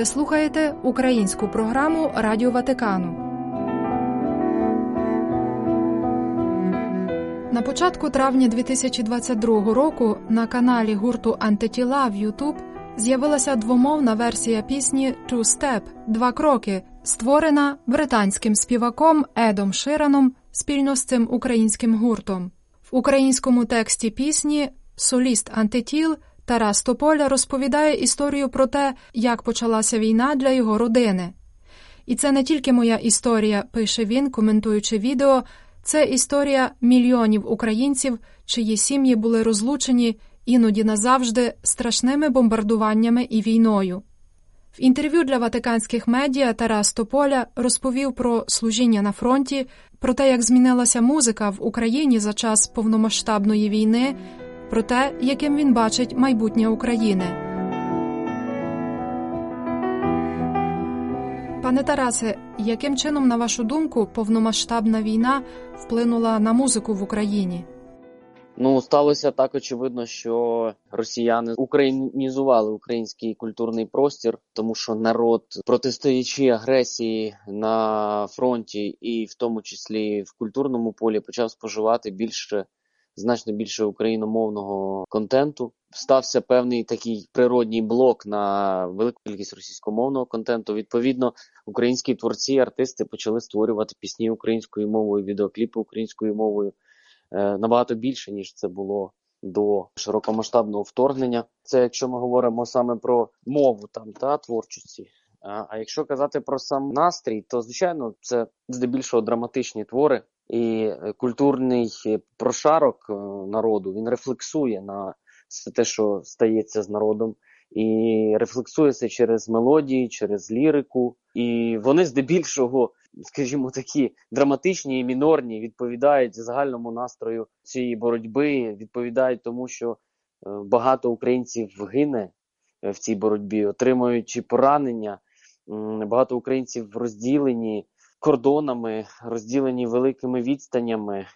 Ви слухаєте українську програму Радіо Ватикану. На початку травня 2022 року на каналі гурту Антитіла в YouTube з'явилася двомовна версія пісні «Two Step» Два кроки, створена британським співаком Едом Шираном спільно з цим українським гуртом. В українському тексті пісні соліст Антитіл Тарас Тополя розповідає історію про те, як почалася війна для його родини. І це не тільки моя історія, пише він, коментуючи відео. Це історія мільйонів українців, чиї сім'ї були розлучені іноді назавжди страшними бомбардуваннями і війною. В інтерв'ю для ватиканських медіа Тарас Тополя розповів про служіння на фронті, про те, як змінилася музика в Україні за час повномасштабної війни, про те, яким він бачить майбутнє України. Пане Тарасе, яким чином, на вашу думку, повномасштабна війна вплинула на музику в Україні? Ну, сталося так очевидно, що росіяни українізували український культурний простір, тому що народ, протистоячи агресії на фронті, і в тому числі в культурному полі, почав споживати більше значно більше україномовного контенту. Стався певний такий природній блок на велику кількість російськомовного контенту. Відповідно, українські творці, артисти почали створювати пісні українською мовою, відеокліпи українською мовою е, набагато більше ніж це було до широкомасштабного вторгнення. Це якщо ми говоримо саме про мову там та творчості. А, а якщо казати про сам настрій, то звичайно це здебільшого драматичні твори і е, культурний прошарок е, народу він рефлексує на все те, що стається з народом, і рефлексує це через мелодії, через лірику. І вони здебільшого, скажімо, такі драматичні і мінорні, відповідають загальному настрою цієї боротьби, відповідають тому, що е, багато українців гине в цій боротьбі, отримуючи поранення. Багато українців розділені кордонами, розділені великими відстанями,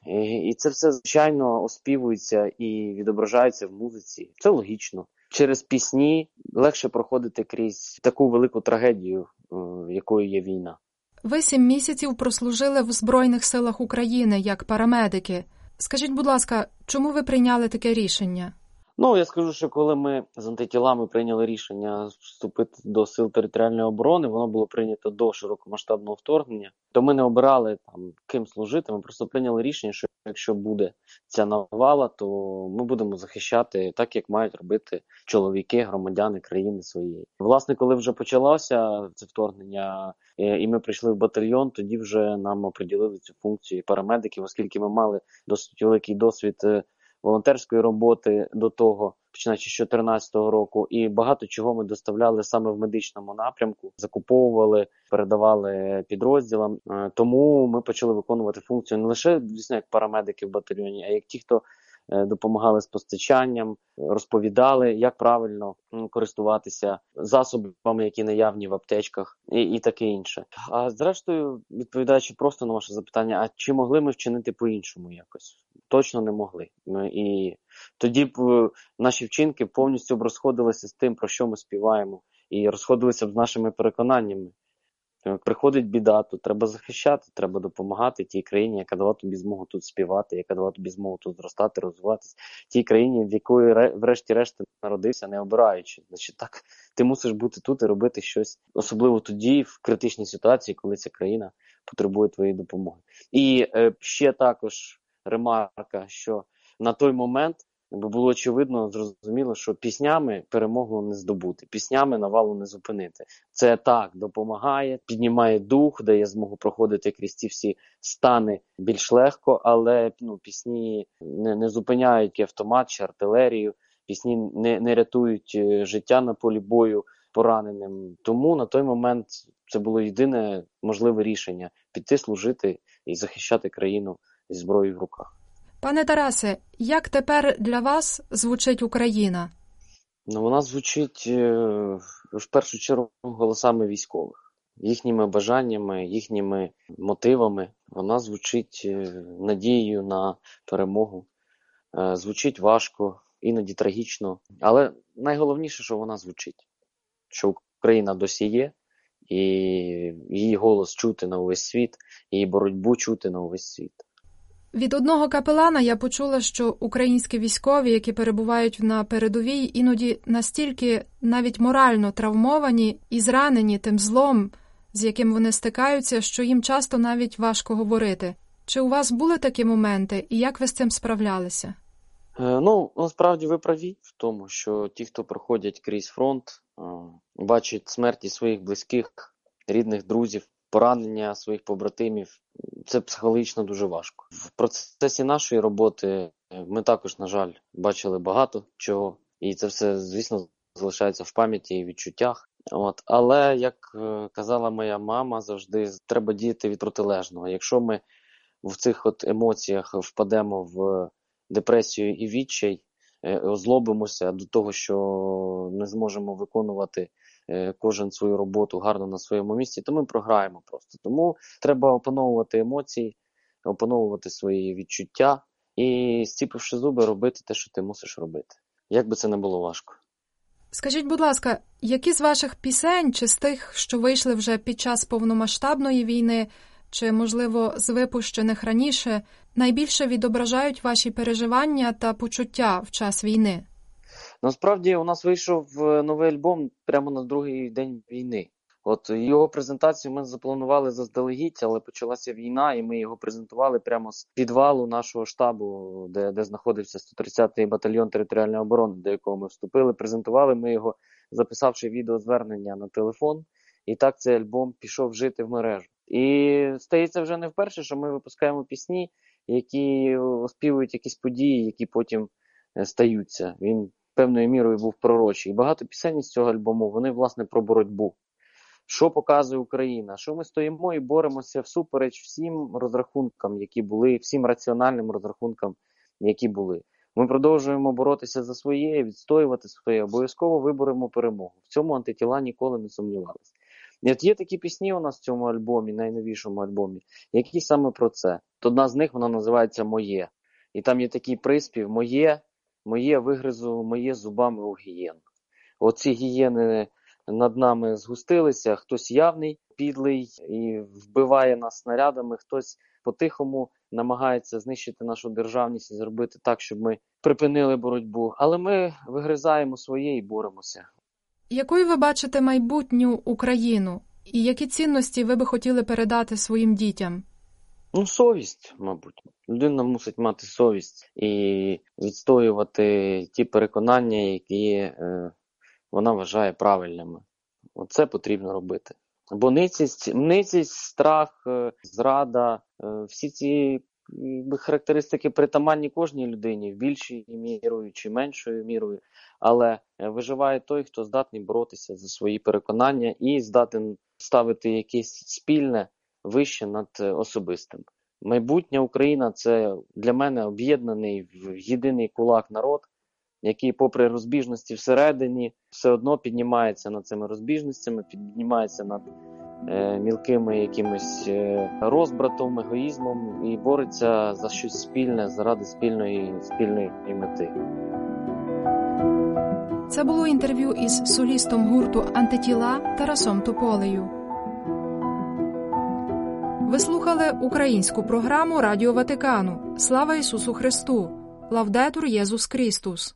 і це все звичайно оспівується і відображається в музиці. Це логічно. Через пісні легше проходити крізь таку велику трагедію, е, якою є війна. Ви сім місяців прослужили в Збройних силах України як парамедики. Скажіть, будь ласка, чому ви прийняли таке рішення? Ну я скажу, що коли ми з антитілами прийняли рішення вступити до сил територіальної оборони, воно було прийнято до широкомасштабного вторгнення. То ми не обирали там ким служити. Ми просто прийняли рішення, що якщо буде ця навала, то ми будемо захищати так, як мають робити чоловіки, громадяни країни своєї. Власне, коли вже почалося це вторгнення, е, і ми прийшли в батальйон, тоді вже нам оприділили цю функцію парамедиків, оскільки ми мали досить великий досвід е, волонтерської роботи до того, починаючи з 2014 року, і багато чого ми доставляли саме в медичному напрямку, закуповували, передавали підрозділам. Е, тому ми почали виконувати функцію не лише звісно, як парамедики в батальйоні, а як ті, хто Е, допомагали з постачанням, розповідали, як правильно користуватися засобами, які наявні в аптечках, і і таке інше. А зрештою, відповідаючи просто на ваше запитання, а чи могли ми вчинити по-іншому якось? Точно не могли. І тоді б е, наші вчинки повністю б розходилися з тим, про що ми співаємо, і розходилися б з нашими переконаннями. Е, приходить біда, то треба захищати, треба допомагати тій країні, яка дала тобі змогу тут співати, яка дала тобі змогу тут зростати, розвиватися, тій країні, в якої врешті-решт народився, не обираючи. Значить, так ти мусиш бути тут і робити щось, особливо тоді, в критичній ситуації, коли ця країна потребує твоєї допомоги. І е, ще також ремарка, що на той момент було очевидно, зрозуміло, що піснями перемогу не здобути, піснями навалу не зупинити. Це так допомагає, піднімає дух, дає змогу проходити крізь ці всі стани більш легко, але ну, пісні не не зупиняють автомат чи артилерію, пісні не, не рятують е, життя на полі бою пораненим. Тому на той момент це було єдине можливе рішення піти служити і захищати країну зі зброєю в руках. Пане Тарасе, як тепер для вас звучить Україна? Ну, Вона звучить е, в першу чергу голосами військових, їхніми бажаннями, їхніми мотивами. Вона звучить е, надією на перемогу. Е, звучить важко, іноді трагічно. Але найголовніше, що вона звучить, що Україна досі є, і її голос чути на увесь світ, її боротьбу чути на увесь світ. Від одного капелана я почула, що українські військові, які перебувають на передовій, іноді настільки навіть морально травмовані і зранені тим злом, з яким вони стикаються, що їм часто навіть важко говорити. Чи у вас були такі моменти, і як ви з цим справлялися? Е, ну, насправді ви праві в тому, що ті, хто проходять крізь фронт, е, бачать смерті своїх близьких, рідних друзів, поранення своїх побратимів, це психологічно дуже важко. В процесі нашої роботи е, ми також, на жаль, бачили багато чого, і це все, звісно, залишається в пам'яті і відчуттях. От, але як казала моя мама, завжди треба діяти від протилежного. Якщо ми в цих от емоціях впадемо в депресію і відчай, е, озлобимося до того, що не зможемо виконувати е, кожен свою роботу гарно на своєму місці, то ми програємо просто. Тому треба опановувати емоції, опановувати свої відчуття і, зціпивши зуби, робити те, що ти мусиш робити. Як би це не було важко. Скажіть, будь ласка, які з ваших пісень чи з тих, що вийшли вже під час повномасштабної війни, чи, можливо, з випущених раніше, найбільше відображають ваші переживання та почуття в час війни? Насправді у нас вийшов е, новий альбом прямо на другий день війни. От його презентацію ми запланували заздалегідь, але почалася війна, і ми його презентували прямо з підвалу нашого штабу, де де знаходився 130-й батальйон територіальної оборони, до якого ми вступили. Презентували ми його, записавши відеозвернення на телефон. І так цей альбом пішов жити в мережу. І стається вже не вперше, що ми випускаємо пісні, які оспівують якісь події, які потім е, стаються. Він певною мірою був пророчий. І багато пісень з цього альбому вони, власне, про боротьбу. Що показує Україна? Що ми стоїмо і боремося всупереч всім розрахункам, які були, всім раціональним розрахункам, які були. Ми продовжуємо боротися за своє, відстоювати своє, обов'язково виборемо перемогу. В цьому антитіла ніколи не сумнівалися. От є такі пісні у нас в цьому альбомі, найновішому альбомі, які саме про це. Одна з них вона називається Моє. І там є такий приспів: Моє, моє вигризу, моє зубами у гієн. Оці гієни над нами згустилися, хтось явний, підлий і вбиває нас снарядами, хтось по-тихому намагається знищити нашу державність і зробити так, щоб ми припинили боротьбу. Але ми вигризаємо своє і боремося. Якою ви бачите майбутню Україну, і які цінності ви би хотіли передати своїм дітям? Ну, совість, мабуть. Людина мусить мати совість і відстоювати ті переконання, які е, вона вважає правильними. Оце потрібно робити. Бо ницість, ницість страх, е, зрада, е, всі ці якби, характеристики притаманні кожній людині в більшій мірою чи меншою мірою, але е, виживає той, хто здатний боротися за свої переконання і здатен ставити якесь спільне вище над е, особистим. Майбутня Україна це для мене об'єднаний в єдиний кулак народ, який, попри розбіжності всередині, все одно піднімається над цими розбіжностями, піднімається над Е, мілкими якимось е, розбратом, егоїзмом і бореться за щось спільне заради спільної спільної мети. Це було інтерв'ю із солістом гурту Антитіла Тарасом Тополею. Ви слухали українську програму Радіо Ватикану. Слава Ісусу Христу! Лавдетур Єсус Крістус!